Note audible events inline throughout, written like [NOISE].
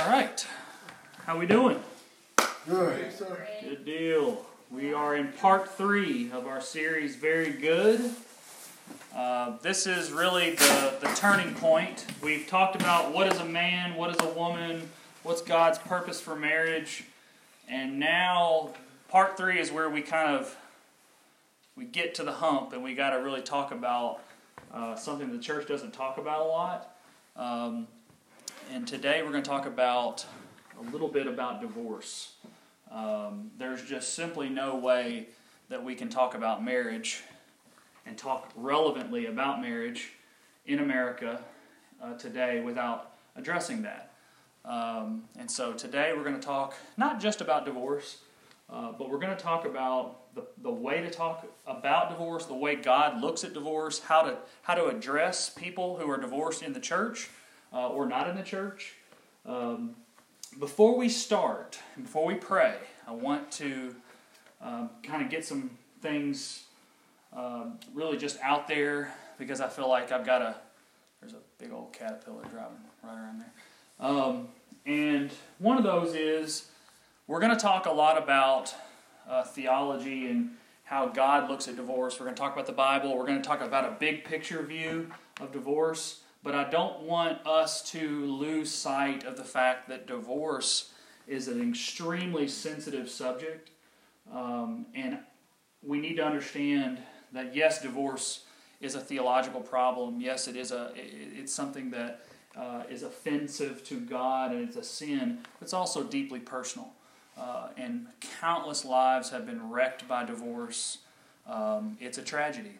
All right. How we doing? Good. Good deal. We are in part three of our series, Very Good. Uh, this is really the, the turning point. We've talked about what is a man, what is a woman, what's God's purpose for marriage, and now part three is where we kind of we get to the hump and we got to really talk about uh, something the church doesn't talk about a lot. Um, and today we're going to talk about a little bit about divorce. Um, there's just simply no way that we can talk about marriage and talk relevantly about marriage in America uh, today without addressing that. Um, and so today we're going to talk not just about divorce, uh, but we're going to talk about the, the way to talk about divorce, the way God looks at divorce, how to, how to address people who are divorced in the church uh, or not in the church. Um, before we start, before we pray, I want to um, kind of get some things um, really just out there because I feel like I've got a there's a big old caterpillar driving right around there. Um, and one of those is we're going to talk a lot about uh, theology and how God looks at divorce. We're going to talk about the Bible. We're going to talk about a big picture view of divorce. But I don't want us to lose sight of the fact that divorce is an extremely sensitive subject. Um, and we need to understand that, yes, divorce is a theological problem. Yes, it is a, it's something that uh, is offensive to God and it's a sin. But It's also deeply personal. Uh, and countless lives have been wrecked by divorce. Um, it's a tragedy.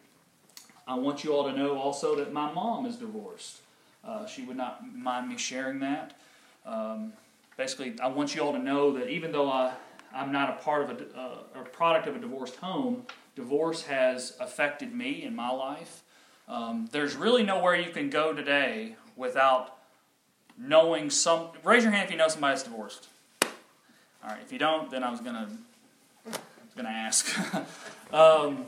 I want you all to know also that my mom is divorced. Uh, she would not mind me sharing that. Um, basically, I want you all to know that even though I, I'm not a part of a, uh, a product of a divorced home, divorce has affected me in my life. Um, there's really nowhere you can go today without knowing some. Raise your hand if you know somebody that's divorced. All right, if you don't, then I was gonna I was gonna ask. [LAUGHS] um,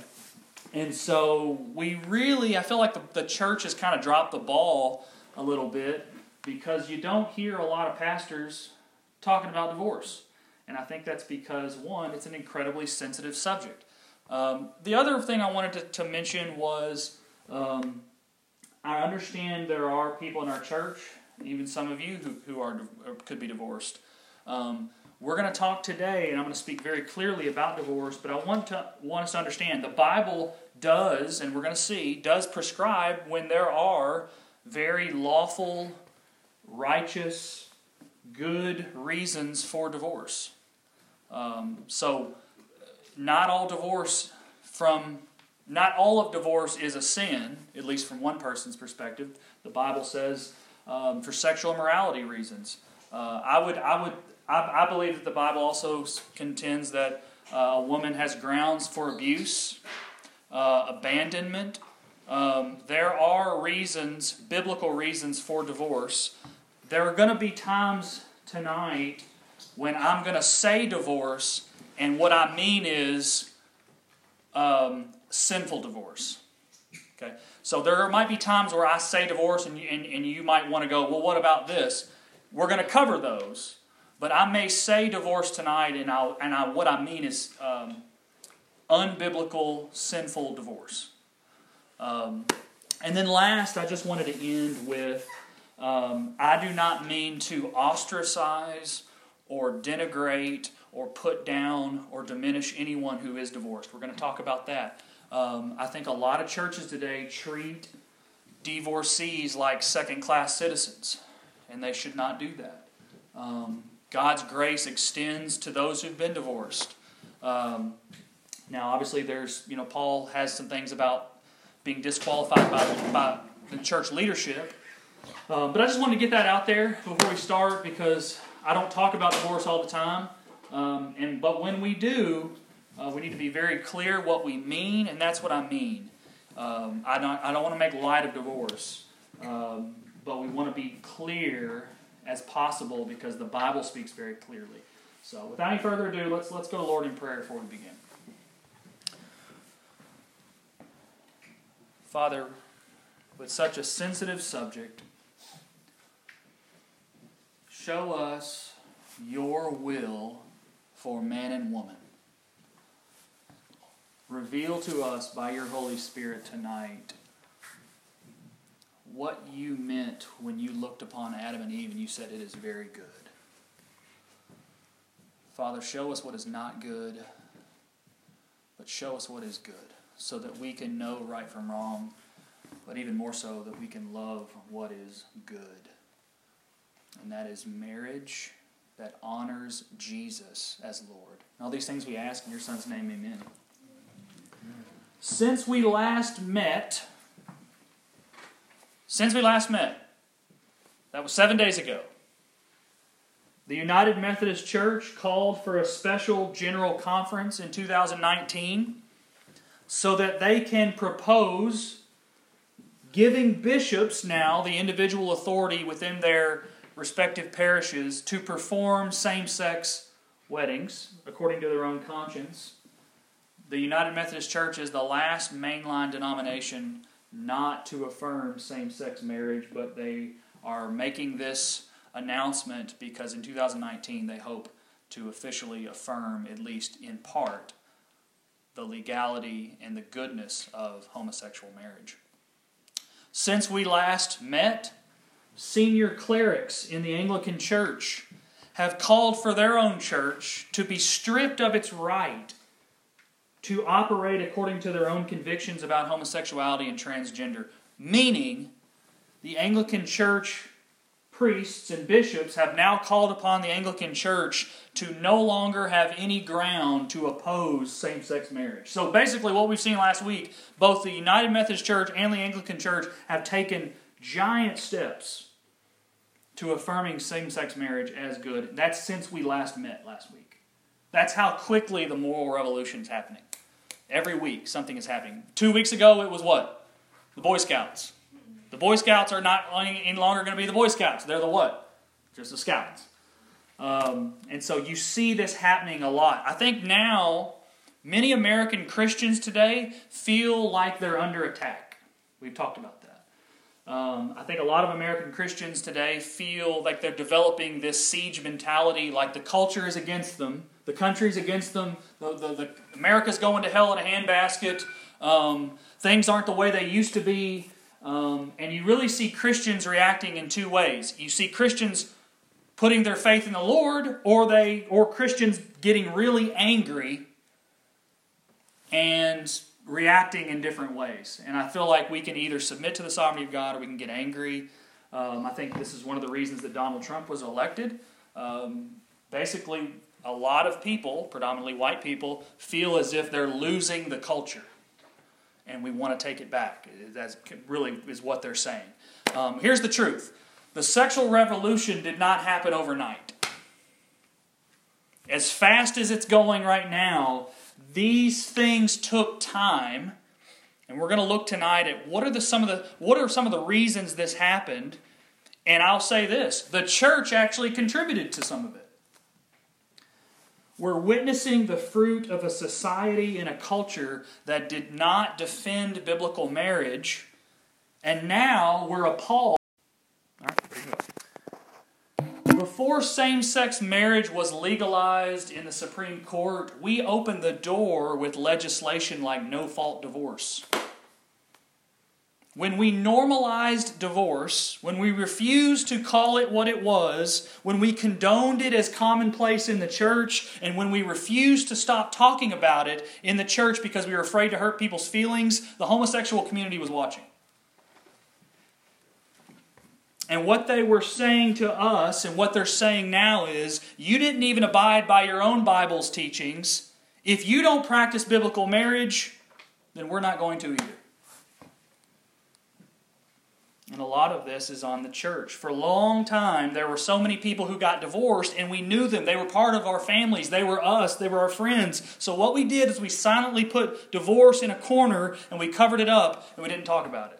and so we really, I feel like the, the church has kind of dropped the ball a little bit because you don't hear a lot of pastors talking about divorce. And I think that's because, one, it's an incredibly sensitive subject. Um, the other thing I wanted to, to mention was um, I understand there are people in our church, even some of you who, who are could be divorced. Um, we're going to talk today, and I'm going to speak very clearly about divorce, but I want to want us to understand the Bible does, and we're going to see, does prescribe when there are very lawful, righteous, good reasons for divorce. Um, so, not all divorce from not all of divorce is a sin, at least from one person's perspective. The Bible says um, for sexual immorality reasons. Uh, I would, I would, I, I, believe that the Bible also contends that uh, a woman has grounds for abuse, uh, abandonment. Um, there are reasons, biblical reasons for divorce. There are going to be times tonight when I'm going to say divorce, and what I mean is um, sinful divorce. Okay, so there might be times where I say divorce, and and, and you might want to go, well, what about this? We're going to cover those, but I may say divorce tonight, and I and I what I mean is um, unbiblical, sinful divorce. Um, and then last, I just wanted to end with um, I do not mean to ostracize or denigrate or put down or diminish anyone who is divorced. We're going to talk about that. Um, I think a lot of churches today treat divorcees like second class citizens, and they should not do that. Um, God's grace extends to those who've been divorced. Um, now, obviously, there's, you know, Paul has some things about being disqualified by, by the church leadership. Um, but I just wanted to get that out there before we start because I don't talk about divorce all the time. Um, and but when we do, uh, we need to be very clear what we mean, and that's what I mean. Um, I don't I don't want to make light of divorce, um, but we want to be clear as possible because the Bible speaks very clearly. So, without any further ado, let's let's go to Lord in prayer before we begin. Father, with such a sensitive subject, show us your will for man and woman. Reveal to us by your Holy Spirit tonight what you meant when you looked upon Adam and Eve and you said it is very good. Father, show us what is not good, but show us what is good so that we can know right from wrong, but even more so that we can love what is good. And that is marriage that honors Jesus as Lord. And all these things we ask in your Son's name, amen. Since we last met, since we last met, that was seven days ago, the United Methodist Church called for a special general conference in 2019 so that they can propose giving bishops now the individual authority within their respective parishes to perform same sex weddings according to their own conscience. The United Methodist Church is the last mainline denomination not to affirm same sex marriage, but they are making this announcement because in 2019 they hope to officially affirm, at least in part, the legality and the goodness of homosexual marriage. Since we last met, senior clerics in the Anglican Church have called for their own church to be stripped of its right to operate according to their own convictions about homosexuality and transgender. Meaning, the Anglican Church priests and bishops have now called upon the Anglican Church to no longer have any ground to oppose same sex marriage. So basically, what we've seen last week, both the United Methodist Church and the Anglican Church have taken giant steps to affirming same sex marriage as good. That's since we last met last week. That's how quickly the moral revolution is happening. Every week, something is happening. Two weeks ago, it was what? The Boy Scouts. The Boy Scouts are not any longer going to be the Boy Scouts. They're the what? Just the Scouts. Um, and so you see this happening a lot. I think now many American Christians today feel like they're under attack. We've talked about that. Um, I think a lot of American Christians today feel like they're developing this siege mentality, like the culture is against them, the country's against them. The, the, the America's going to hell in a handbasket. Um, things aren't the way they used to be. Um, and you really see Christians reacting in two ways. You see Christians putting their faith in the Lord, or they, or Christians getting really angry and reacting in different ways. And I feel like we can either submit to the sovereignty of God or we can get angry. Um, I think this is one of the reasons that Donald Trump was elected. Um, basically, a lot of people, predominantly white people, feel as if they're losing the culture. And we want to take it back. That really is what they're saying. Um, here's the truth the sexual revolution did not happen overnight. As fast as it's going right now, these things took time. And we're going to look tonight at what are the some of the what are some of the reasons this happened. And I'll say this, the church actually contributed to some of it. We're witnessing the fruit of a society and a culture that did not defend biblical marriage, and now we're appalled. Before same sex marriage was legalized in the Supreme Court, we opened the door with legislation like no fault divorce. When we normalized divorce, when we refused to call it what it was, when we condoned it as commonplace in the church, and when we refused to stop talking about it in the church because we were afraid to hurt people's feelings, the homosexual community was watching. And what they were saying to us and what they're saying now is you didn't even abide by your own Bible's teachings. If you don't practice biblical marriage, then we're not going to either. And a lot of this is on the church. For a long time, there were so many people who got divorced, and we knew them. They were part of our families. They were us. They were our friends. So, what we did is we silently put divorce in a corner and we covered it up and we didn't talk about it.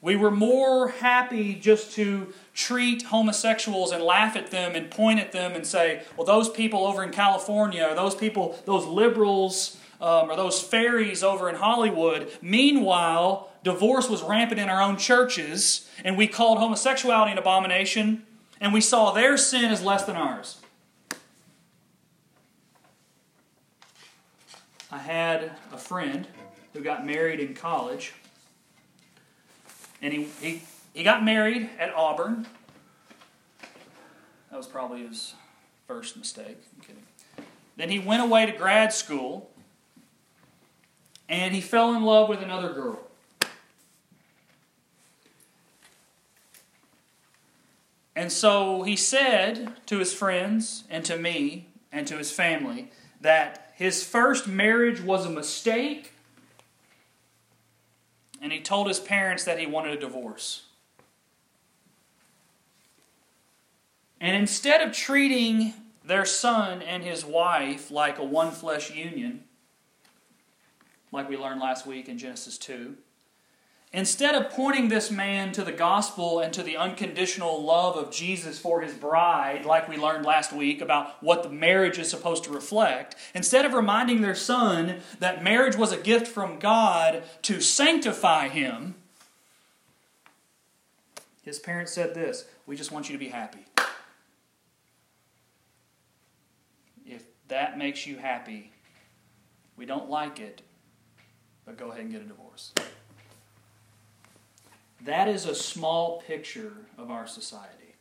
We were more happy just to treat homosexuals and laugh at them and point at them and say, well, those people over in California, or those people, those liberals um, or those fairies over in Hollywood. Meanwhile, divorce was rampant in our own churches, and we called homosexuality an abomination, and we saw their sin as less than ours. I had a friend who got married in college, and he, he, he got married at Auburn. That was probably his first mistake. I'm kidding. Then he went away to grad school, and he fell in love with another girl. And so he said to his friends and to me and to his family that his first marriage was a mistake, and he told his parents that he wanted a divorce. And instead of treating their son and his wife like a one flesh union, like we learned last week in Genesis 2, Instead of pointing this man to the gospel and to the unconditional love of Jesus for his bride, like we learned last week about what the marriage is supposed to reflect, instead of reminding their son that marriage was a gift from God to sanctify him, his parents said this We just want you to be happy. If that makes you happy, we don't like it, but go ahead and get a divorce. That is a small picture of our society.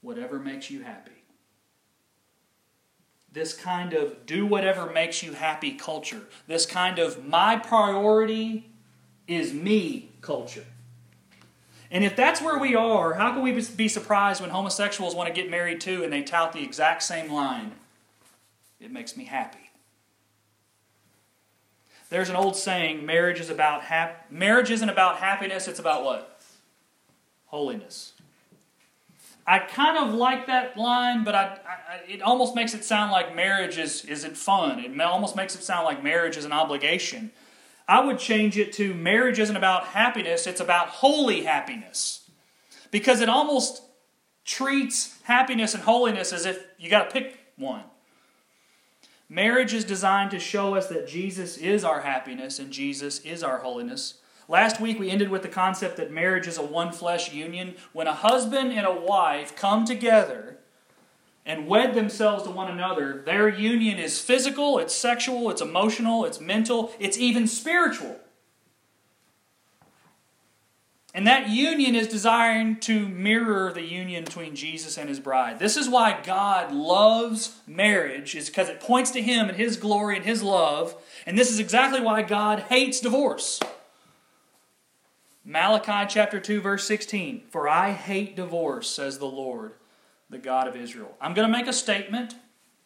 Whatever makes you happy. This kind of do whatever makes you happy culture. This kind of my priority is me culture. And if that's where we are, how can we be surprised when homosexuals want to get married too and they tout the exact same line? It makes me happy. There's an old saying: marriage is about hap- marriage isn't about happiness; it's about what? Holiness. I kind of like that line, but I, I, it almost makes it sound like marriage is isn't fun. It almost makes it sound like marriage is an obligation. I would change it to marriage isn't about happiness; it's about holy happiness, because it almost treats happiness and holiness as if you got to pick one. Marriage is designed to show us that Jesus is our happiness and Jesus is our holiness. Last week we ended with the concept that marriage is a one flesh union. When a husband and a wife come together and wed themselves to one another, their union is physical, it's sexual, it's emotional, it's mental, it's even spiritual. And that union is designed to mirror the union between Jesus and his bride. This is why God loves marriage, is because it points to him and his glory and his love. And this is exactly why God hates divorce. Malachi chapter 2, verse 16 For I hate divorce, says the Lord, the God of Israel. I'm going to make a statement.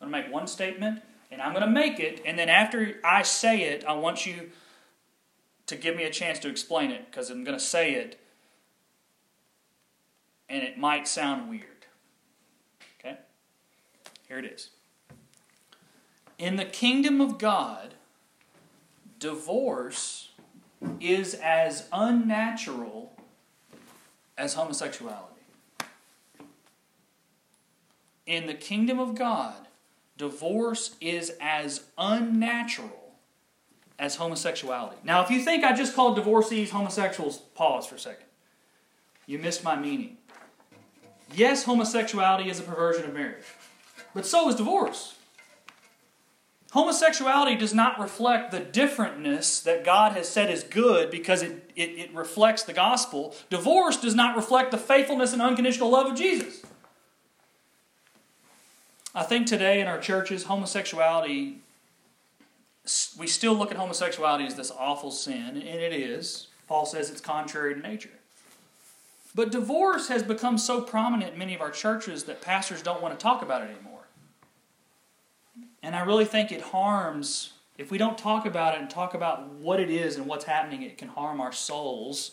I'm going to make one statement, and I'm going to make it. And then after I say it, I want you to give me a chance to explain it because I'm going to say it and it might sound weird. Okay? Here it is. In the kingdom of God, divorce is as unnatural as homosexuality. In the kingdom of God, divorce is as unnatural as homosexuality. Now, if you think I just called divorcees homosexuals, pause for a second. You missed my meaning. Yes, homosexuality is a perversion of marriage, but so is divorce. Homosexuality does not reflect the differentness that God has said is good because it, it, it, reflects the gospel. Divorce does not reflect the faithfulness and unconditional love of Jesus. I think today in our churches, homosexuality we still look at homosexuality as this awful sin, and it is. Paul says it's contrary to nature. But divorce has become so prominent in many of our churches that pastors don't want to talk about it anymore. And I really think it harms, if we don't talk about it and talk about what it is and what's happening, it can harm our souls.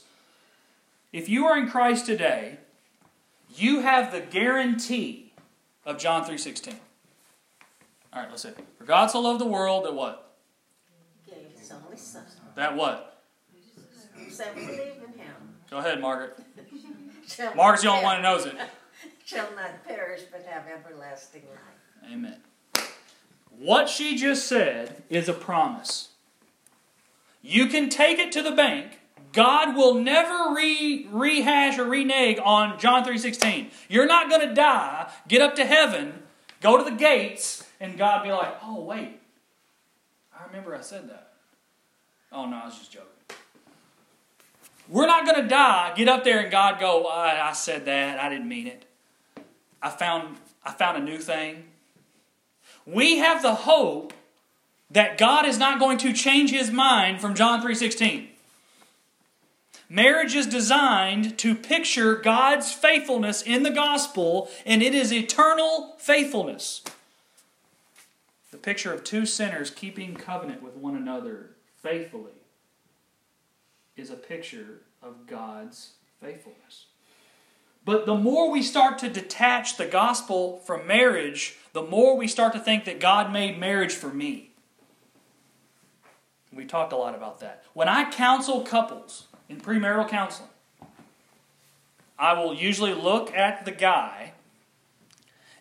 If you are in Christ today, you have the guarantee of John 3.16. All right, let's see. For God so loved the world that what? That what? So believe in him. Go ahead, Margaret. Margaret's the only one who knows it. Shall not perish but have everlasting life. Amen. What she just said is a promise. You can take it to the bank. God will never re- rehash or renege on John 3.16. You're not going to die, get up to heaven, go to the gates, and God be like, oh, wait. I remember I said that. Oh, no, I was just joking. We're not going to die, get up there, and God go, I, I said that, I didn't mean it. I found, I found a new thing. We have the hope that God is not going to change his mind from John 3:16. Marriage is designed to picture God's faithfulness in the gospel, and it is eternal faithfulness. The picture of two sinners keeping covenant with one another faithfully is a picture of God's faithfulness. But the more we start to detach the gospel from marriage, the more we start to think that God made marriage for me. We talked a lot about that. When I counsel couples in premarital counseling, I will usually look at the guy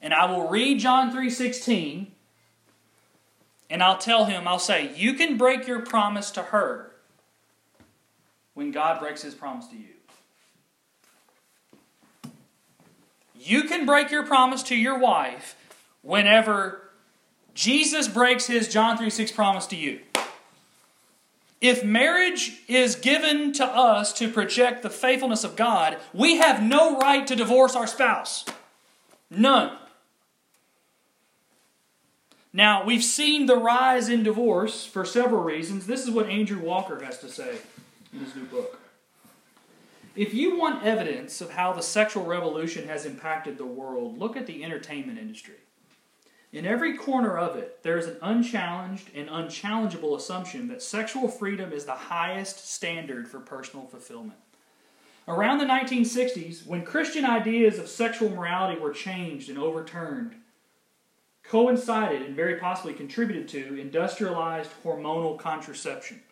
and I will read John 3:16 and I'll tell him, I'll say, "You can break your promise to her when God breaks his promise to you." You can break your promise to your wife whenever Jesus breaks his John 3 6 promise to you. If marriage is given to us to project the faithfulness of God, we have no right to divorce our spouse. None. Now, we've seen the rise in divorce for several reasons. This is what Andrew Walker has to say in his new book. If you want evidence of how the sexual revolution has impacted the world, look at the entertainment industry. In every corner of it, there is an unchallenged and unchallengeable assumption that sexual freedom is the highest standard for personal fulfillment. Around the 1960s, when Christian ideas of sexual morality were changed and overturned, coincided and very possibly contributed to industrialized hormonal contraception.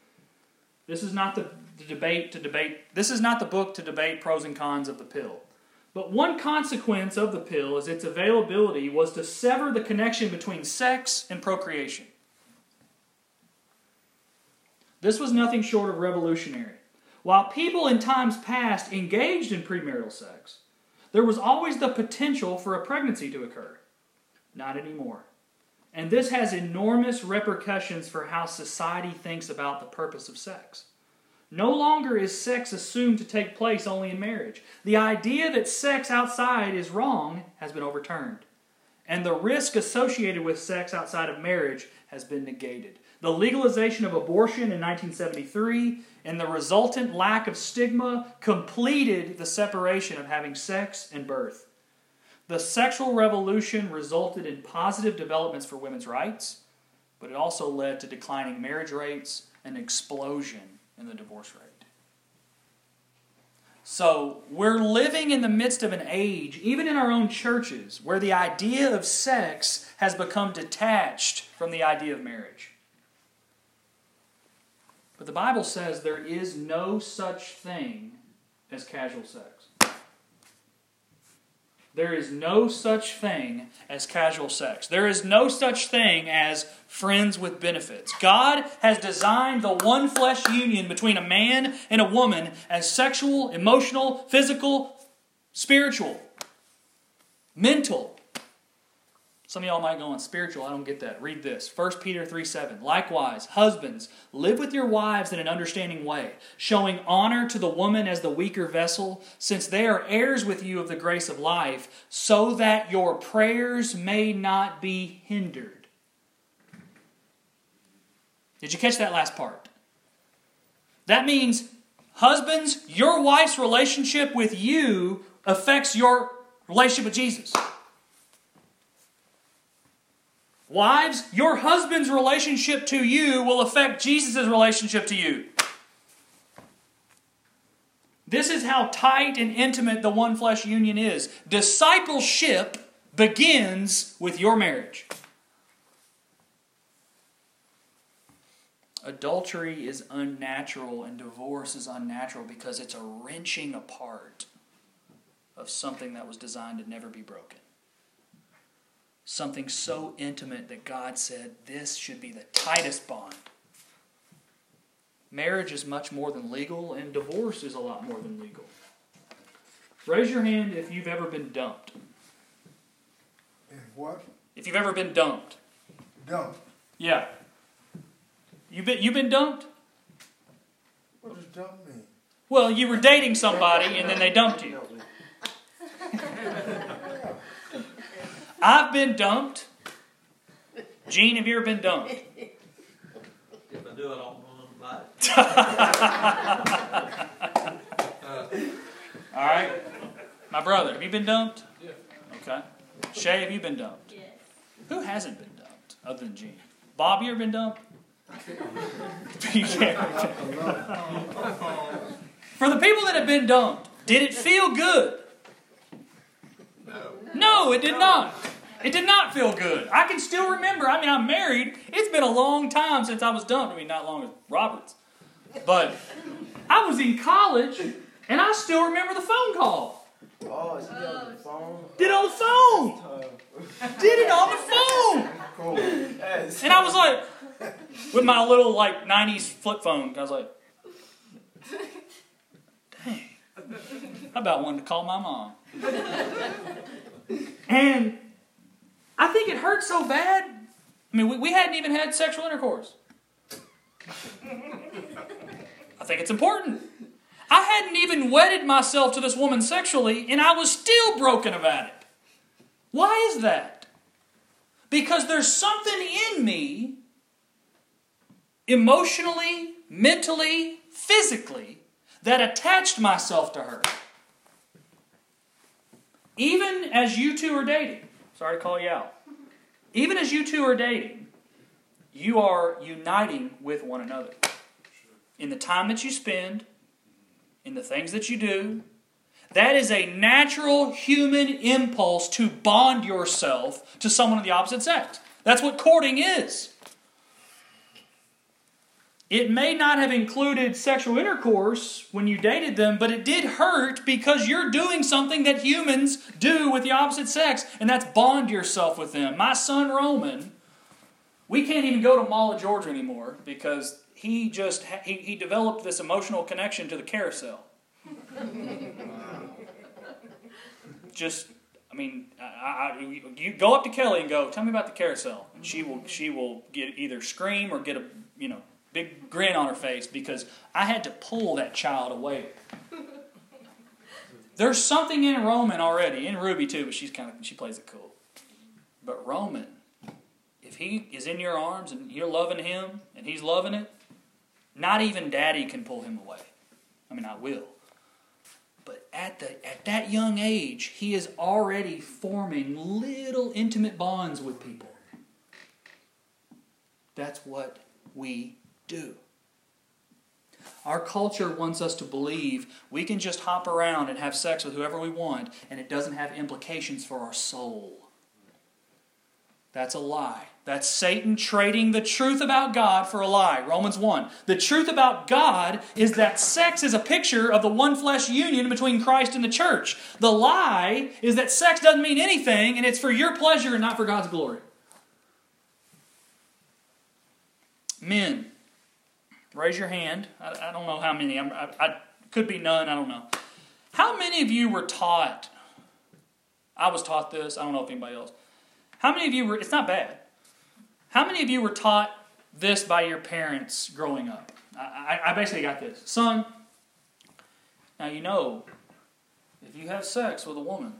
This is not the, the debate to debate. This is not the book to debate pros and cons of the pill. But one consequence of the pill is its availability was to sever the connection between sex and procreation. This was nothing short of revolutionary. While people in times past engaged in premarital sex, there was always the potential for a pregnancy to occur. Not anymore. And this has enormous repercussions for how society thinks about the purpose of sex. No longer is sex assumed to take place only in marriage. The idea that sex outside is wrong has been overturned. And the risk associated with sex outside of marriage has been negated. The legalization of abortion in 1973 and the resultant lack of stigma completed the separation of having sex and birth. The sexual revolution resulted in positive developments for women's rights, but it also led to declining marriage rates and explosion in the divorce rate. So, we're living in the midst of an age, even in our own churches, where the idea of sex has become detached from the idea of marriage. But the Bible says there is no such thing as casual sex. There is no such thing as casual sex. There is no such thing as friends with benefits. God has designed the one flesh union between a man and a woman as sexual, emotional, physical, spiritual, mental, some of y'all might go on spiritual, I don't get that. Read this 1 Peter 3 7. Likewise, husbands, live with your wives in an understanding way, showing honor to the woman as the weaker vessel, since they are heirs with you of the grace of life, so that your prayers may not be hindered. Did you catch that last part? That means, husbands, your wife's relationship with you affects your relationship with Jesus. Wives, your husband's relationship to you will affect Jesus' relationship to you. This is how tight and intimate the one flesh union is. Discipleship begins with your marriage. Adultery is unnatural and divorce is unnatural because it's a wrenching apart of something that was designed to never be broken. Something so intimate that God said this should be the tightest bond. Marriage is much more than legal, and divorce is a lot more than legal. Raise your hand if you've ever been dumped. If what? If you've ever been dumped. Dumped. Yeah. You've been you been dumped? What does dump mean? Well, you were dating somebody and then they dumped you. [LAUGHS] I've been dumped. Gene, have you ever been dumped? If I do, I don't want to buy it. All right. My brother, have you been dumped? Yeah. Okay. Shay, have you been dumped? Yes. Who hasn't been dumped other than Gene? Bob, you ever been dumped? [LAUGHS] You can't. For the people that have been dumped, did it feel good? No, no, it did not. It did not feel good. I can still remember. I mean, I'm married. It's been a long time since I was dumped. I mean, not long as Roberts. But I was in college, and I still remember the phone call. Oh, she on the phone. Did it on the phone. Did it on the phone. Cool. And I was like, with my little like '90s flip phone, I was like, dang. I about wanted to call my mom. And I think it hurt so bad. I mean, we, we hadn't even had sexual intercourse. I think it's important. I hadn't even wedded myself to this woman sexually, and I was still broken about it. Why is that? Because there's something in me, emotionally, mentally, physically, that attached myself to her. Even as you two are dating, sorry to call you out, even as you two are dating, you are uniting with one another. In the time that you spend, in the things that you do, that is a natural human impulse to bond yourself to someone of the opposite sex. That's what courting is. It may not have included sexual intercourse when you dated them, but it did hurt because you're doing something that humans do with the opposite sex, and that's bond yourself with them. My son Roman, we can't even go to Mall of Georgia anymore because he just he, he developed this emotional connection to the carousel. [LAUGHS] just I mean, I, I, you go up to Kelly and go, "Tell me about the carousel," and she will she will get either scream or get a you know big grin on her face because I had to pull that child away. [LAUGHS] There's something in Roman already, in Ruby too, but she's kind of she plays it cool. But Roman, if he is in your arms and you're loving him and he's loving it, not even Daddy can pull him away. I mean, I will. But at the at that young age, he is already forming little intimate bonds with people. That's what we do. Our culture wants us to believe we can just hop around and have sex with whoever we want and it doesn't have implications for our soul. That's a lie. That's Satan trading the truth about God for a lie. Romans 1. The truth about God is that sex is a picture of the one flesh union between Christ and the church. The lie is that sex doesn't mean anything and it's for your pleasure and not for God's glory. Men, raise your hand. I, I don't know how many. I'm, I, I could be none. I don't know. How many of you were taught? I was taught this. I don't know if anybody else. How many of you were? It's not bad. How many of you were taught this by your parents growing up? I, I, basically got this, son. Now you know, if you have sex with a woman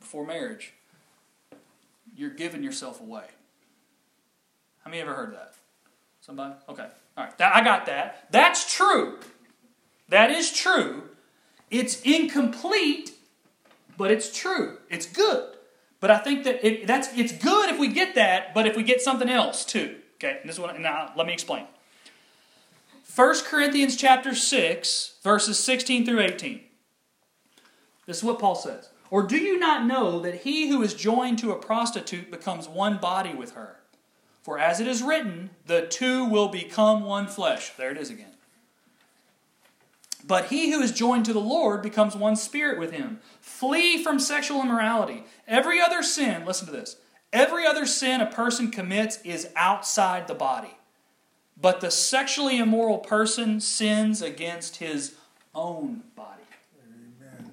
before marriage, you're giving yourself away. How many ever heard that? Somebody? Okay. All right. I got that. That's true. That is true. It's incomplete, but it's true. It's good. But I think that it, that's it's good if we get that, but if we get something else too. Okay. And this is what now let me explain. 1 Corinthians chapter 6, verses 16 through 18. This is what Paul says. Or do you not know that he who is joined to a prostitute becomes one body with her? For as it is written, the two will become one flesh. There it is again. But he who is joined to the Lord becomes one spirit with him. Flee from sexual immorality. Every other sin, listen to this, Every other sin a person commits is outside the body. But the sexually immoral person sins against his own body. Amen.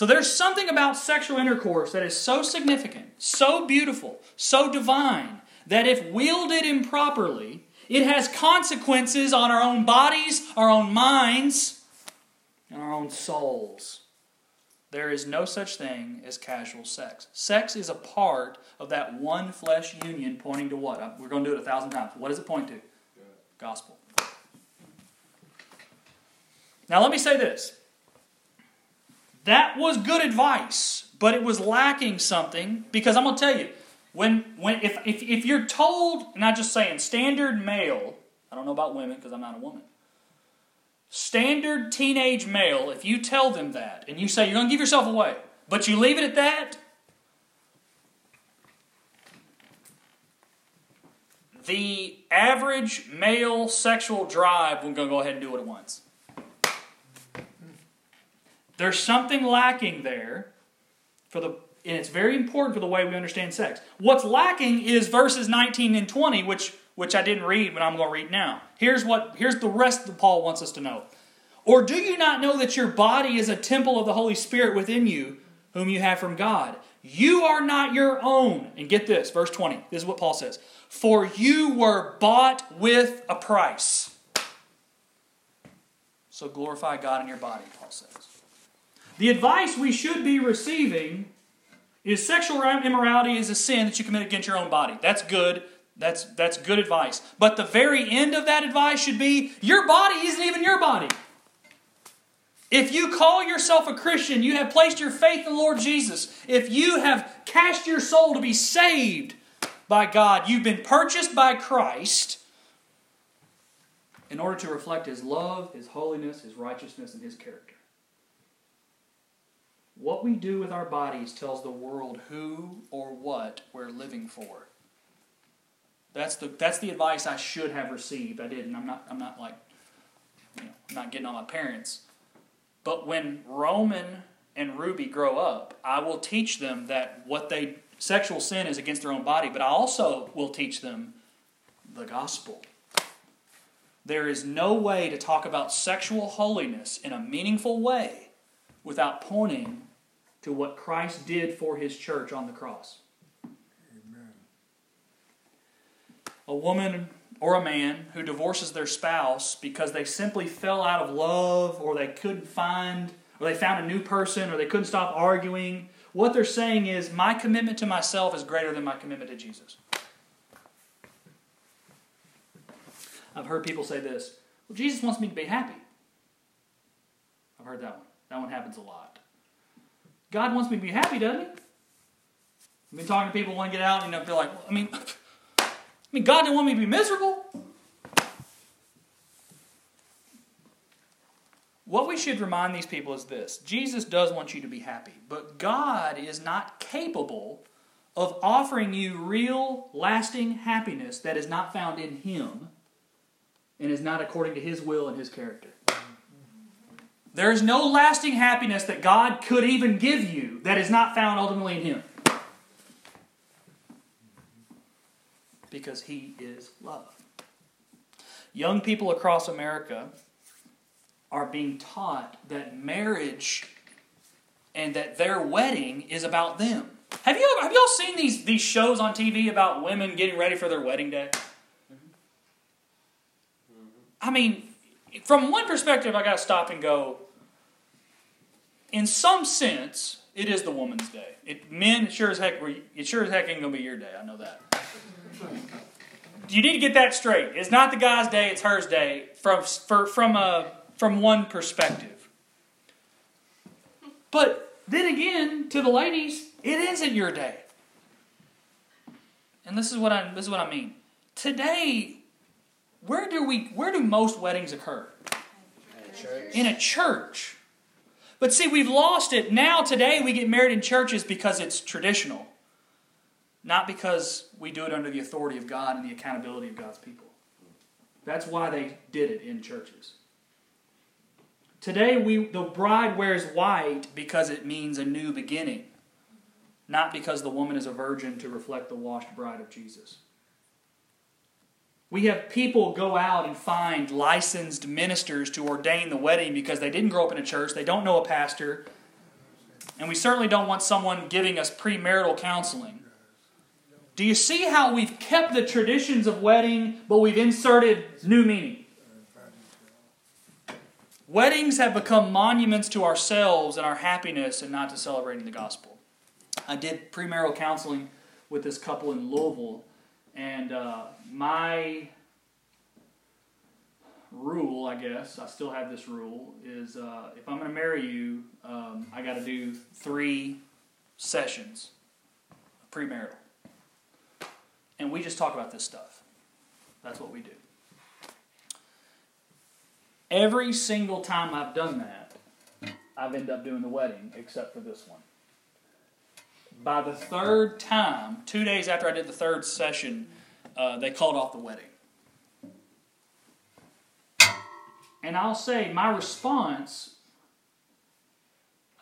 So there's something about sexual intercourse that is so significant, so beautiful, so divine, that if wielded improperly, it has consequences on our own bodies, our own minds, and our own souls. There is no such thing as casual sex. Sex is a part of that one flesh union pointing to what? Uh, We're going to do it a thousand times. What does it point to? Gospel. Now, let me say this. That was good advice, but it was lacking something because I'm going to tell you, when, when, if, if, if you're told, not just saying standard male, I don't know about women because I'm not a woman, standard teenage male, if you tell them that and you say you're going to give yourself away, but you leave it at that, the average male sexual drive will go go ahead and do it at once. There's something lacking there for the and it's very important for the way we understand sex. What's lacking is verses 19 and 20, which which I didn't read, but I'm going to read now. Here's what here's the rest that Paul wants us to know. Or do you not know that your body is a temple of the Holy Spirit within you, whom you have from God? You are not your own. And get this, verse 20. This is what Paul says. For you were bought with a price. So glorify God in your body, Paul says. The advice we should be receiving is sexual immorality is a sin that you commit against your own body. That's good. That's, that's good advice. But the very end of that advice should be your body isn't even your body. If you call yourself a Christian, you have placed your faith in the Lord Jesus. If you have cast your soul to be saved by God, you've been purchased by Christ in order to reflect His love, His holiness, His righteousness, and His character. What we do with our bodies tells the world who or what we're living for. That's the, that's the advice I should have received. I didn't. I'm not, I'm not like, you know, I'm not getting on my parents. But when Roman and Ruby grow up, I will teach them that what they sexual sin is against their own body, but I also will teach them the gospel. There is no way to talk about sexual holiness in a meaningful way without pointing to what Christ did for his church on the cross. Amen. A woman or a man who divorces their spouse because they simply fell out of love or they couldn't find or they found a new person or they couldn't stop arguing what they're saying is my commitment to myself is greater than my commitment to jesus i've heard people say this well jesus wants me to be happy i've heard that one that one happens a lot god wants me to be happy doesn't he i've been talking to people want to get out and you know, they're like i mean [CLEARS THROAT] I mean, God didn't want me to be miserable. What we should remind these people is this Jesus does want you to be happy, but God is not capable of offering you real, lasting happiness that is not found in Him and is not according to His will and His character. There is no lasting happiness that God could even give you that is not found ultimately in Him. because he is love. Young people across America are being taught that marriage and that their wedding is about them. Have you have y'all seen these these shows on TV about women getting ready for their wedding day? Mm-hmm. I mean, from one perspective, I got to stop and go. In some sense, it is the woman's day. It, men, sure as heck, it sure as heck ain't gonna be your day. I know that. You need to get that straight. It's not the guy's day; it's hers day. From for, from a from one perspective. But then again, to the ladies, it isn't your day. And this is what I this is what I mean. Today, where do we where do most weddings occur? In a church. But see, we've lost it. Now today we get married in churches because it's traditional. Not because we do it under the authority of God and the accountability of God's people. That's why they did it in churches. Today, we, the bride wears white because it means a new beginning, not because the woman is a virgin to reflect the washed bride of Jesus. We have people go out and find licensed ministers to ordain the wedding because they didn't grow up in a church, they don't know a pastor, and we certainly don't want someone giving us premarital counseling. Do you see how we've kept the traditions of wedding, but we've inserted new meaning? Weddings have become monuments to ourselves and our happiness and not to celebrating the gospel. I did premarital counseling with this couple in Louisville, and uh, my rule, I guess, I still have this rule, is uh, if I'm going to marry you, um, I got to do three sessions premarital. And we just talk about this stuff. That's what we do. Every single time I've done that, I've ended up doing the wedding, except for this one. By the third time, two days after I did the third session, uh, they called off the wedding. And I'll say my response,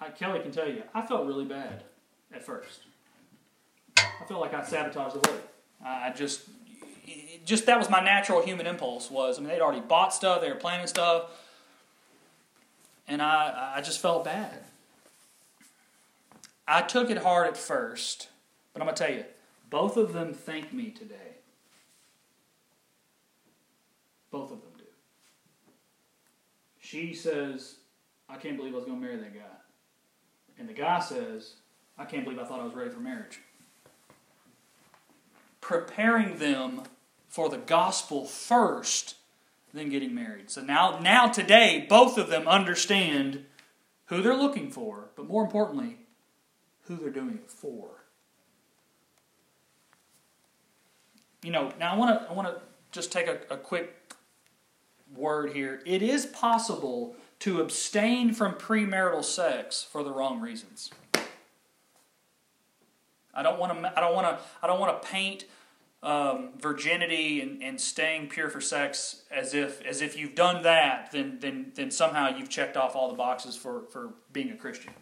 I, Kelly can tell you, I felt really bad at first. I felt like I sabotaged the wedding. I just, just that was my natural human impulse. Was I mean they'd already bought stuff, they were planning stuff, and I, I just felt bad. I took it hard at first, but I'm gonna tell you, both of them thank me today. Both of them do. She says, I can't believe I was going to marry that guy. And the guy says, I can't believe I thought I was ready for marriage. Preparing them for the gospel first, then getting married. So now, now today, both of them understand who they're looking for, but more importantly, who they're doing it for. You know, now I want to I want to just take a, a quick word here. It is possible to abstain from premarital sex for the wrong reasons. I don't want to. I don't want to. I don't want to paint um, virginity and, and staying pure for sex as if as if you've done that, then then then somehow you've checked off all the boxes for for being a Christian.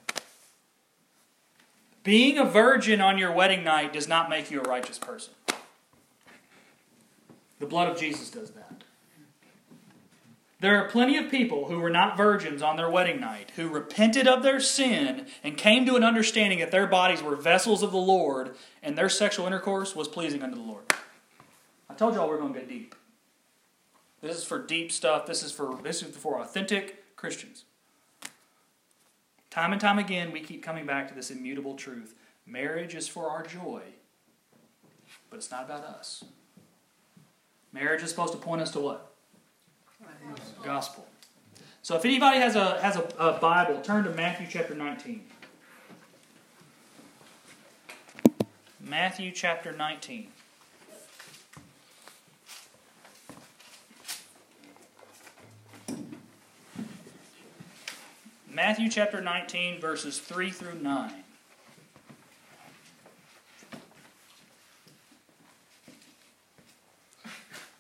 Being a virgin on your wedding night does not make you a righteous person. The blood of Jesus does that. There are plenty of people who were not virgins on their wedding night who repented of their sin and came to an understanding that their bodies were vessels of the Lord and their sexual intercourse was pleasing unto the Lord. I told y'all we're going to get deep. This is for deep stuff. This is for this is for authentic Christians. Time and time again, we keep coming back to this immutable truth. Marriage is for our joy, but it's not about us. Marriage is supposed to point us to what? Gospel. So if anybody has a has a, a Bible, turn to Matthew chapter 19. Matthew chapter 19. Matthew chapter 19, verses 3 through 9.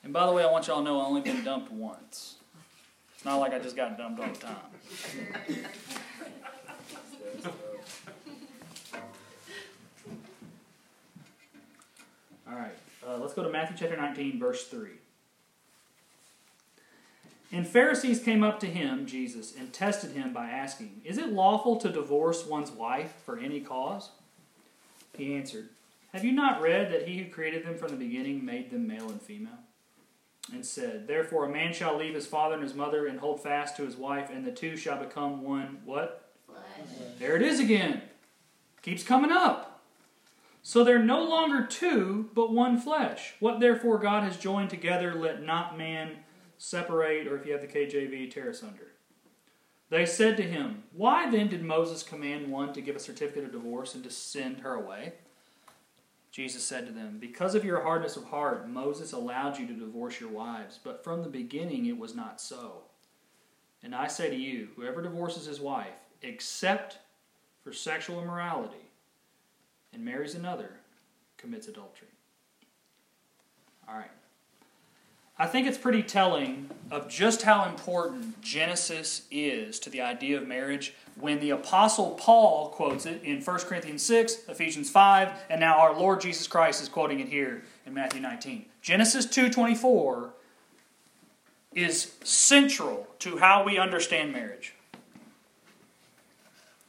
And by the way, I want y'all to know I've only been dumped once. It's not like I just got dumped all the time. All right, uh, let's go to Matthew chapter 19, verse 3. And Pharisees came up to him, Jesus, and tested him by asking, Is it lawful to divorce one's wife for any cause? He answered, Have you not read that he who created them from the beginning made them male and female? And said, Therefore a man shall leave his father and his mother and hold fast to his wife, and the two shall become one what? Flesh. There it is again. Keeps coming up. So they're no longer two, but one flesh. What therefore God has joined together, let not man separate, or if you have the KJV, tear asunder. They said to him, Why then did Moses command one to give a certificate of divorce and to send her away? Jesus said to them, Because of your hardness of heart, Moses allowed you to divorce your wives, but from the beginning it was not so. And I say to you, whoever divorces his wife, except for sexual immorality, and marries another, commits adultery. All right. I think it's pretty telling of just how important Genesis is to the idea of marriage when the apostle Paul quotes it in 1 Corinthians 6, Ephesians 5, and now our Lord Jesus Christ is quoting it here in Matthew 19. Genesis 2:24 is central to how we understand marriage.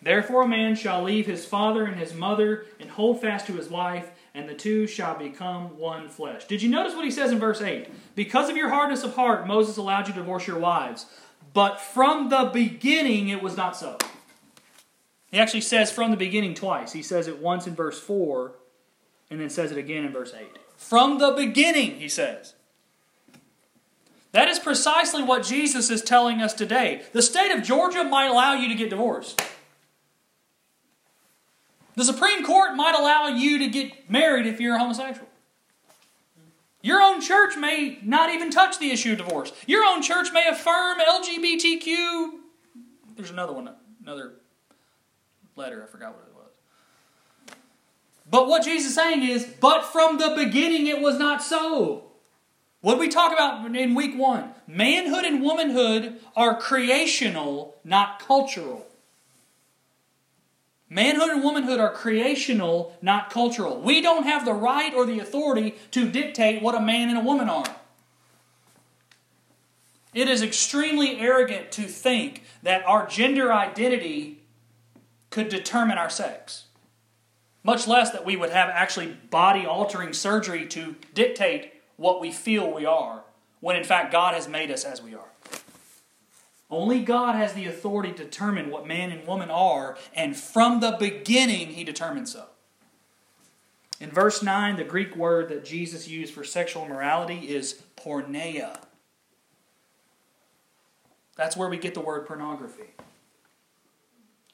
Therefore a man shall leave his father and his mother and hold fast to his wife and the two shall become one flesh. Did you notice what he says in verse 8? Because of your hardness of heart, Moses allowed you to divorce your wives. But from the beginning, it was not so. He actually says from the beginning twice. He says it once in verse 4, and then says it again in verse 8. From the beginning, he says. That is precisely what Jesus is telling us today. The state of Georgia might allow you to get divorced. The Supreme Court might allow you to get married if you're a homosexual. Your own church may not even touch the issue of divorce. Your own church may affirm LGBTQ. There's another one, another letter, I forgot what it was. But what Jesus is saying is, but from the beginning it was not so. What we talk about in week one? Manhood and womanhood are creational, not cultural. Manhood and womanhood are creational, not cultural. We don't have the right or the authority to dictate what a man and a woman are. It is extremely arrogant to think that our gender identity could determine our sex. Much less that we would have actually body altering surgery to dictate what we feel we are, when in fact God has made us as we are. Only God has the authority to determine what man and woman are, and from the beginning, He determined so. In verse 9, the Greek word that Jesus used for sexual immorality is porneia. That's where we get the word pornography.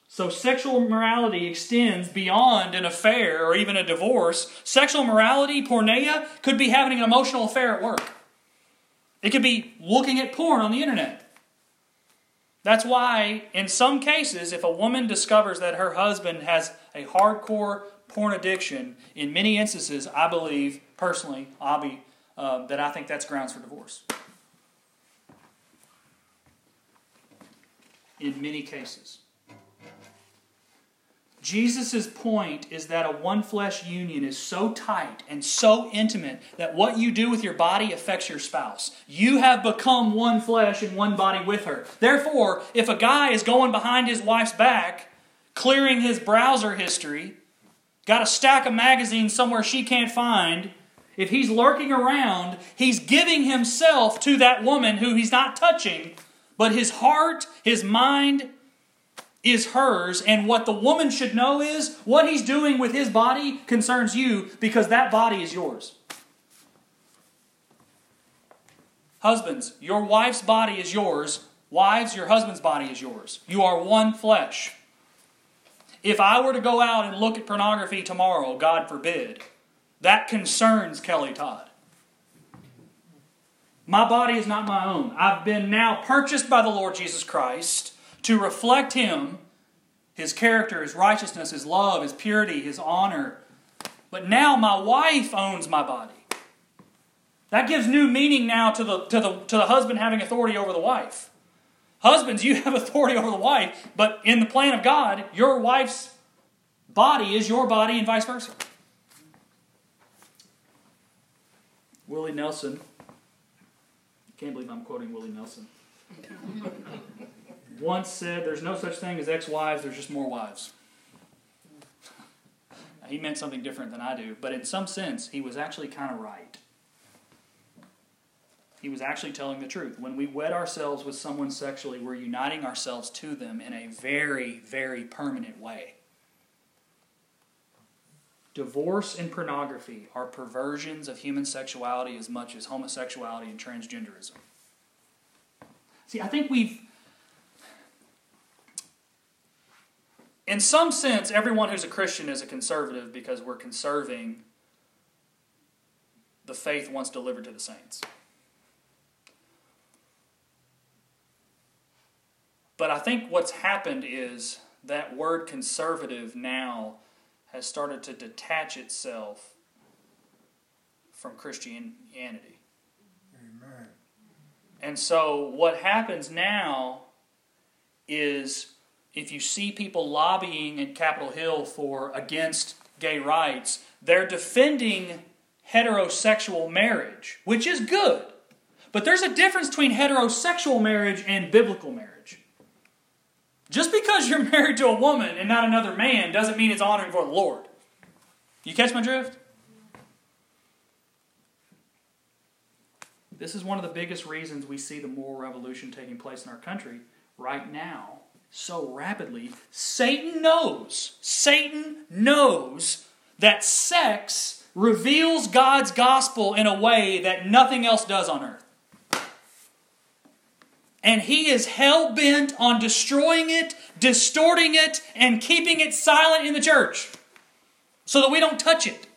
So, sexual morality extends beyond an affair or even a divorce. Sexual morality, porneia, could be having an emotional affair at work. It could be looking at porn on the internet. That's why, in some cases, if a woman discovers that her husband has a hardcore porn addiction, in many instances, I believe, personally, Abby, uh, that I think that's grounds for divorce. In many cases. Jesus' point is that a one flesh union is so tight and so intimate that what you do with your body affects your spouse. You have become one flesh and one body with her. Therefore, if a guy is going behind his wife's back, clearing his browser history, got a stack of magazines somewhere she can't find, if he's lurking around, he's giving himself to that woman who he's not touching, but his heart, his mind, is hers, and what the woman should know is what he's doing with his body concerns you because that body is yours. Husbands, your wife's body is yours. Wives, your husband's body is yours. You are one flesh. If I were to go out and look at pornography tomorrow, God forbid, that concerns Kelly Todd. My body is not my own. I've been now purchased by the Lord Jesus Christ to reflect Him, His character, His righteousness, His love, His purity, His honor. But now my wife owns my body. That gives new meaning now to the, to, the, to the husband having authority over the wife. Husbands, you have [LAUGHS] authority over the wife, but in the plan of God, your wife's body is your body and vice versa. Willie Nelson. Can't believe I'm quoting Willie Nelson [LAUGHS] once said there's no such thing as ex wives, there's just more wives. he meant something different than I do, but in some sense, he was actually kind of right. He was actually telling the truth. When we wed ourselves with someone sexually, we're uniting ourselves to them in a very, very permanent way. Divorce and pornography are perversions of human sexuality as much as homosexuality and transgenderism. See, I think we've in some sense, everyone who's a Christian is a conservative because we're conserving the faith once delivered to the saints. But I think what's happened is that word conservative now has started to detach itself from Christianity. Amen. And so what happens now is if you see people lobbying in Capitol Hill for against gay rights, they're defending heterosexual marriage, which is good. But there's a difference between heterosexual marriage and biblical marriage. Just because you're [LAUGHS] married to a woman and not another man doesn't mean it's honoring for the Lord. You catch my drift? This is one of the biggest reasons we see the moral revolution taking place in our country right now so rapidly. Satan knows, Satan knows that sex reveals God's gospel in a way that nothing else does on earth. And he is hell bent on destroying it, distorting it, and keeping it silent in the church so that we don't touch it.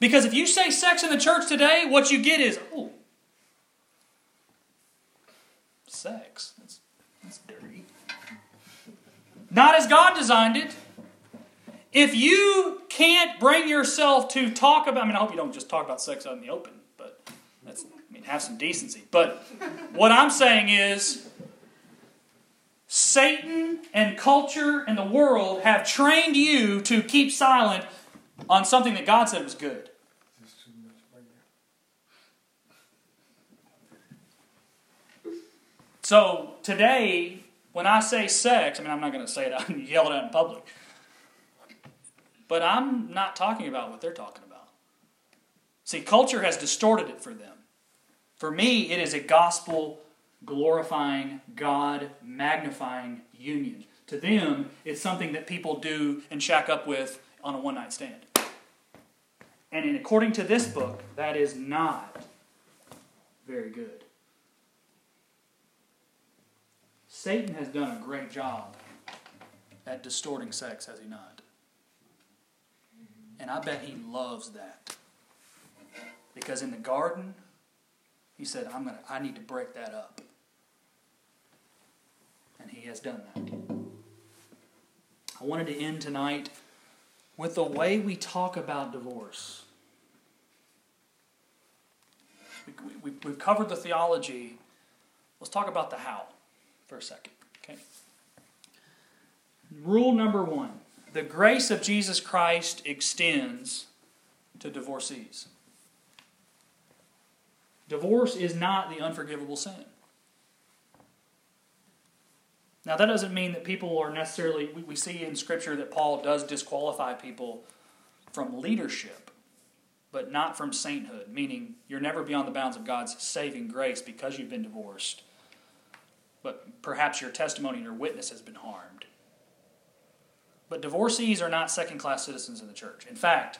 Because if you say sex in the church today, what you get is, oh, sex. Not as God designed it. If you can't bring yourself to talk about, I mean, I hope you don't just talk about sex out in the open, but that's, I mean, have some decency. But what I'm saying is, Satan and culture and the world have trained you to keep silent on something that God said was good. So today, when I say sex, I mean, I'm not going to say it out [LAUGHS] and yell it out in public. But I'm not talking about what they're talking about. See, culture has distorted it for them. For me, it is a gospel glorifying, God magnifying union. To them, it's something that people do and shack up with on a one night stand. And in, according to this book, that is not very good. Satan has done a great job at distorting sex, has he not? And I bet he loves that. Because in the garden, he said, I'm gonna I need to break that up. And he has done that. I wanted to end tonight with the way we talk about divorce. We, we, we've covered the theology. Let's talk about the how for a second. Okay. Rule number one the grace of Jesus Christ extends to divorcees. Divorce is not the unforgivable sin. Now, that doesn't mean that people are necessarily, we, we see in Scripture that Paul does disqualify people from leadership, but not from sainthood, meaning you're never beyond the bounds of God's saving grace because you've been divorced, but perhaps your testimony and your witness has been harmed. But divorcees are not second class citizens in the church. In fact,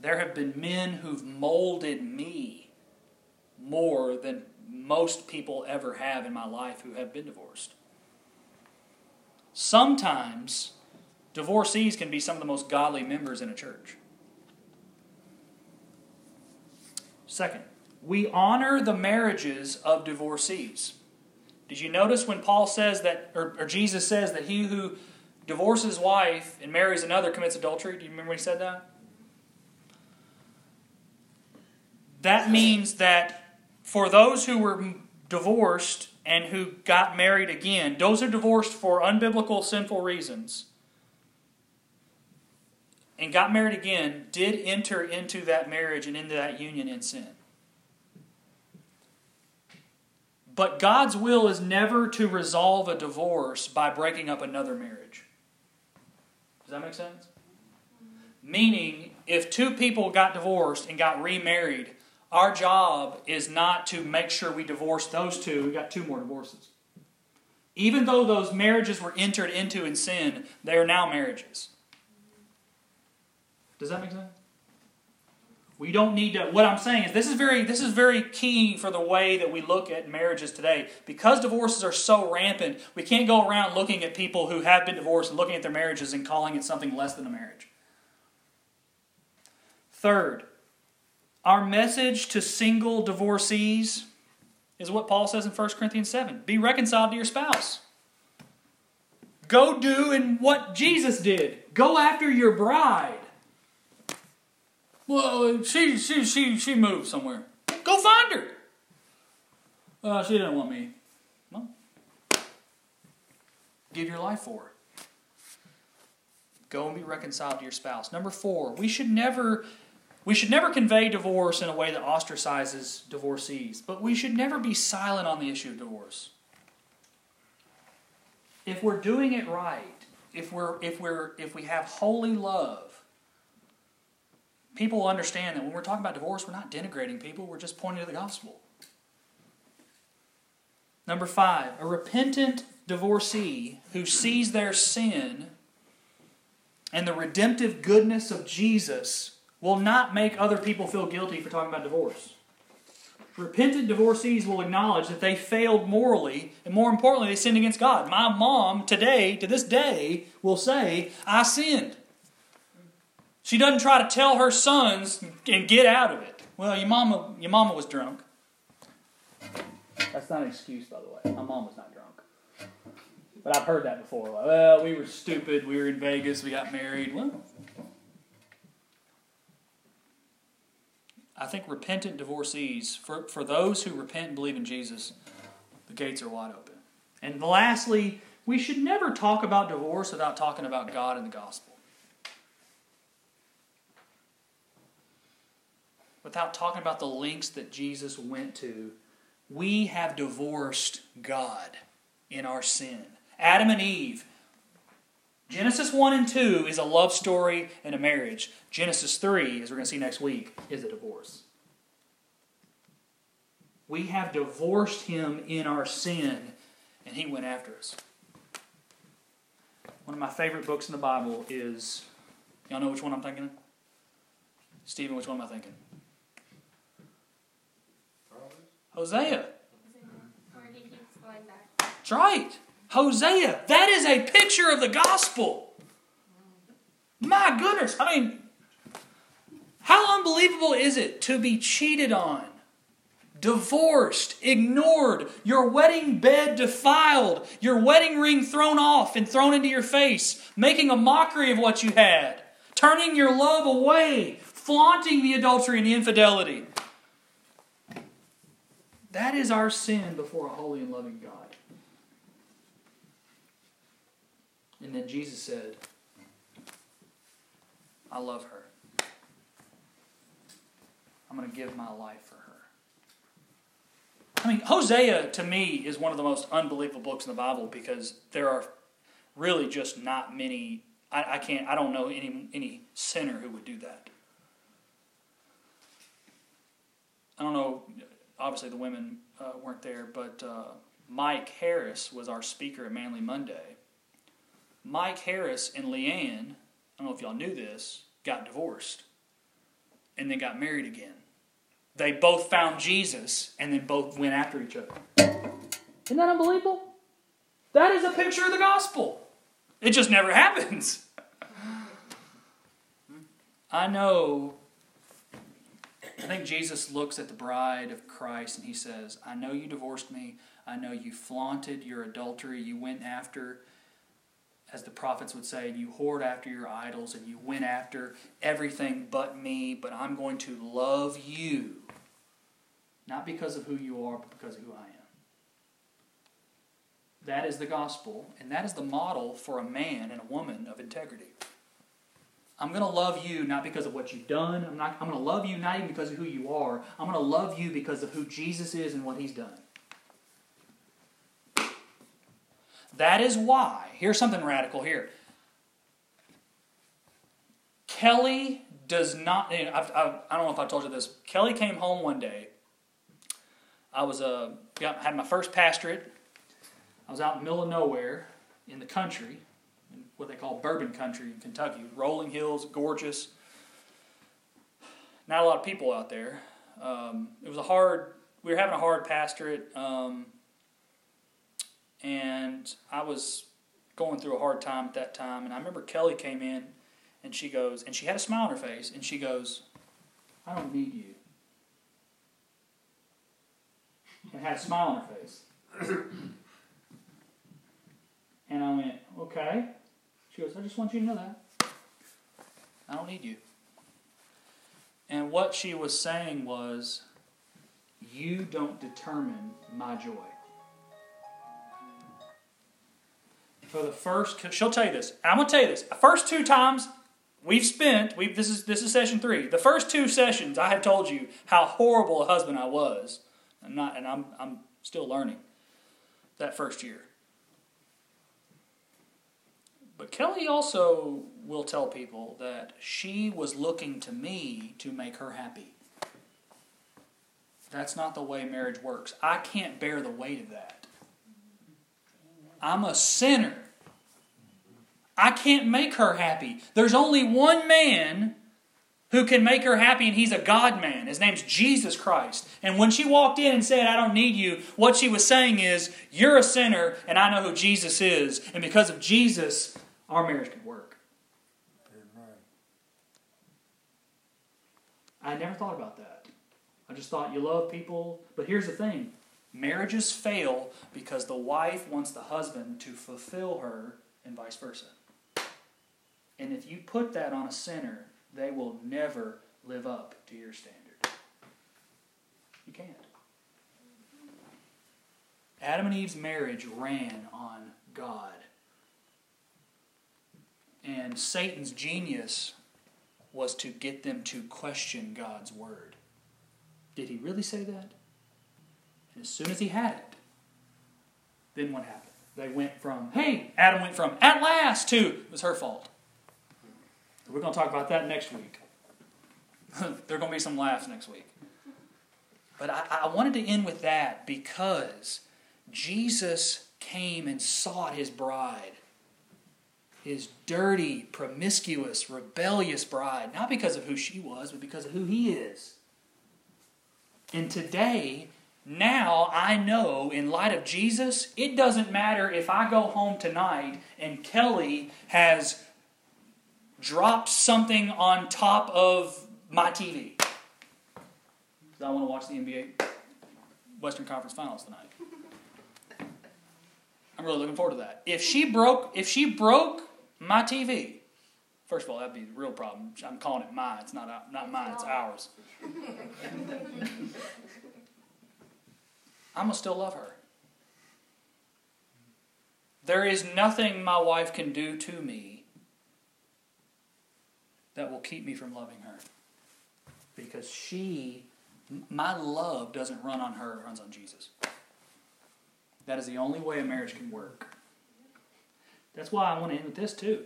there have been men who've molded me more than most people ever have in my life who have been divorced. Sometimes divorcees can be some of the most godly members in a church. Second, we honor the marriages of divorcees. Did you notice when Paul says that, or, or Jesus says that he who divorces wife and marries another commits adultery? Do you remember when he said that? That means that for those who were divorced and who got married again, those are divorced for unbiblical, sinful reasons, and got married again, did enter into that marriage and into that union in sin. But God's will is never to resolve a divorce by breaking up another marriage. Does that make sense? Meaning, if two people got divorced and got remarried, our job is not to make sure we divorce those two. We got two more divorces. Even though those marriages were entered into in sin, they are now marriages. Does that make sense? We don't need to what I'm saying is this is very this is very key for the way that we look at marriages today. Because divorces are so rampant, we can't go around looking at people who have been divorced and looking at their marriages and calling it something less than a marriage. Third, our message to single divorcees is what Paul says in 1 Corinthians 7 be reconciled to your spouse. Go do in what Jesus did. Go after your bride. Well, she she she she moved somewhere. Go find her. Well, she didn't want me. Well, give your life for her. Go and be reconciled to your spouse. Number four, we should never we should never convey divorce in a way that ostracizes divorcees, but we should never be silent on the issue of divorce. If we're doing it right, if we're if we're if we have holy love, people understand that when we're talking about divorce, we're not denigrating people, we're just pointing to the gospel. Number five, a repentant divorcee who sees their sin and the redemptive goodness of Jesus will not make other people feel guilty for talking about divorce. Repentant divorcees will acknowledge that they failed morally, and more importantly, they sinned against God. My mom today, to this day, will say, I sinned. She doesn't try to tell her sons and get out of it. Well, your mama, your mama was drunk. That's not an excuse, by the way. My mom was not drunk. But I've heard that before. Like, well, we were stupid. We were in Vegas. We got married. Well, I think repentant divorcees, for, for those who repent and believe in Jesus, the gates are wide open. And lastly, we should never talk about divorce without talking about God and the gospel. Without talking about the links that Jesus went to, we have divorced God in our sin. Adam and Eve. Genesis 1 and 2 is a love story and a marriage. Genesis 3, as we're going to see next week, is a divorce. We have divorced him in our sin, and he went after us. One of my favorite books in the Bible is, y'all know which one I'm thinking? of? Stephen, which one am I thinking? Hosea. That's right. Hosea. That is a picture of the gospel. My goodness. I mean, how unbelievable is it to be cheated on, divorced, ignored, your wedding bed defiled, your wedding ring thrown off and thrown into your face, making a mockery of what you had, turning your love away, flaunting the adultery and the infidelity? That is our sin before a holy and loving God. And then Jesus said, I love her. I'm going to give my life for her. I mean, Hosea to me is one of the most unbelievable books in the Bible because there are really just not many. I, I can't. I don't know any any sinner who would do that. I don't know obviously the women uh, weren't there, but uh, Mike Harris was our speaker at Manly Monday. Mike Harris and Leanne, I don't know if y'all knew this, got divorced and then got married again. They both found Jesus and then both went after each other. Isn't that unbelievable? That is a picture of the gospel. It just never [LAUGHS] happens. I know I think Jesus looks at the bride of Christ and he says, I know you divorced me. I know you flaunted your adultery. You went after, as the prophets would say, you whored after your idols and you went after everything but me. But I'm going to love you, not because of who you are, but because of who I am. That is the gospel, and that is the model for a man and a woman of integrity. I'm going to love you not because of what you've done. I'm, not, I'm going to love you not even because of who you are. I'm going to love you because of who Jesus is and what he's done. That is why, here's something radical here. Kelly does not, I've, I've, I do not know if I told you this. Kelly came home one day. I was, uh, had my first pastorate. I was out in the middle of nowhere in the country what they call bourbon country in Kentucky. Rolling hills, gorgeous. Not a lot of people out there. Um, it was a hard. We were having a hard pastorate, um, and I was going through a hard time at that time. And I remember Kelly came in, and she goes, and she had a smile on her face, and she goes, "I don't need you." And had a smile on her face. [COUGHS] and I went, "Okay." She goes, I just want you to know that. I don't need you. And what she was saying was, You don't determine my joy. For the first, she'll tell you this. I'm gonna tell you this. The first two times we've spent, we this is this is session three. The first two sessions, I had told you how horrible a husband I was, and not, and I'm I'm still learning. That first year. But Kelly also will tell people that she was looking to me to make her happy. That's not the way marriage works. I can't bear the weight of that. I'm a sinner. I can't make her happy. There's only one man who can make her happy, and he's a God man. His name's Jesus Christ. And when she walked in and said, I don't need you, what she was saying is, You're a sinner, and I know who Jesus is. And because of Jesus, our marriage could work. Amen. I never thought about that. I just thought you love people. But here's the thing marriages fail because the wife wants the husband to fulfill her, and vice versa. And if you put that on a sinner, they will never live up to your standard. You can't. Adam and Eve's marriage ran on God. And Satan's genius was to get them to question God's word. Did he really say that? And as soon as he had it, then what happened? They went from, hey, Adam went from at last to, it was her fault. We're going to talk about that next week. [LAUGHS] there are going to be some laughs next week. But I, I wanted to end with that because Jesus came and sought his bride his dirty, promiscuous, rebellious bride, not because of who she was, but because of who he is. And today, now I know, in light of Jesus, it doesn't matter if I go home tonight and Kelly has dropped something on top of my TV. I want to watch the NBA Western Conference Finals tonight. I'm really looking forward to that. If she broke, if she broke my TV. First of all, that'd be the real problem. I'm calling it mine. It's not uh, not mine. It's ours. I'm gonna still love her. There is nothing my wife can do to me that will keep me from loving her, because she, my love doesn't run on her; it runs on Jesus. That is the only way a marriage can work. That's why I want to end with this too.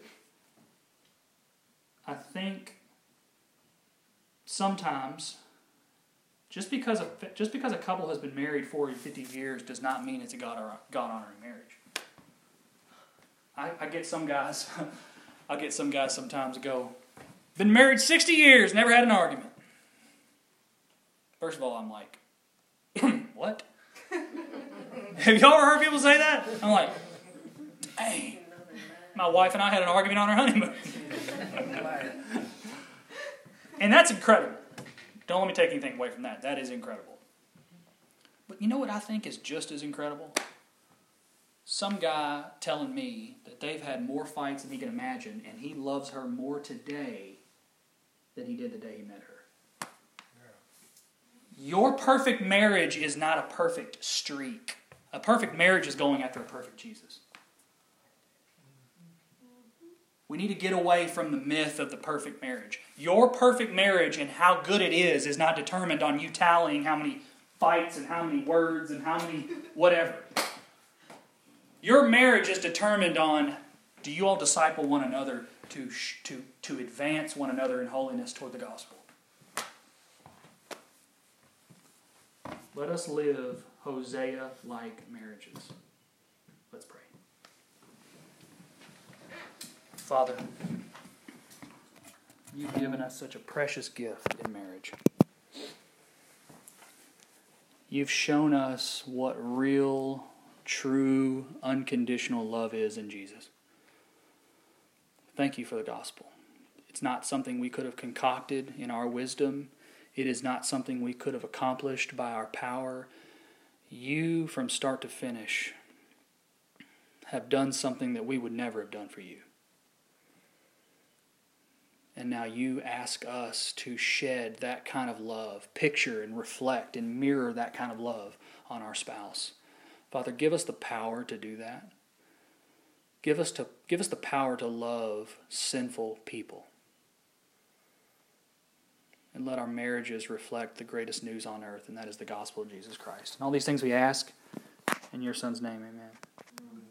I think sometimes just because a just because a couple has been married 40 50 years does not mean it's a god god honoring marriage. I, I get some guys [LAUGHS] i get some guys sometimes go been married 60 years never had an argument. First of all i'm like [CLEARS THROAT] what? [LAUGHS] Have y'all ever heard people say that? I'm like dang my wife and I had an argument on our honeymoon. [LAUGHS] and that's incredible. Don't let me take anything away from that. That is incredible. But you know what I think is just as incredible? Some guy telling me that they've had more fights than he can imagine, and he loves her more today than he did the day he met her. Your perfect marriage is not a perfect streak. A perfect marriage is going after a perfect Jesus. We need to get away from the myth of the perfect marriage. Your perfect marriage and how good it is is not determined on you tallying how many fights and how many words and how many whatever. Your marriage is determined on do you all disciple one another to, to, to advance one another in holiness toward the gospel? Let us live Hosea like marriages. Let's pray. Father, you've given us such a precious gift in marriage. You've shown us what real, true, unconditional love is in Jesus. Thank you for the gospel. It's not something we could have concocted in our wisdom. It is not something we could have accomplished by our power. You, from start to finish, have done something that we would never have done for you. And now you ask us to shed that kind of love, picture and reflect and mirror that kind of love on our spouse. Father, give us the power to do that. Give us, to, give us the power to love sinful people. And let our marriages reflect the greatest news on earth, and that is the gospel of Jesus Christ. And all these things we ask in your Son's name, amen.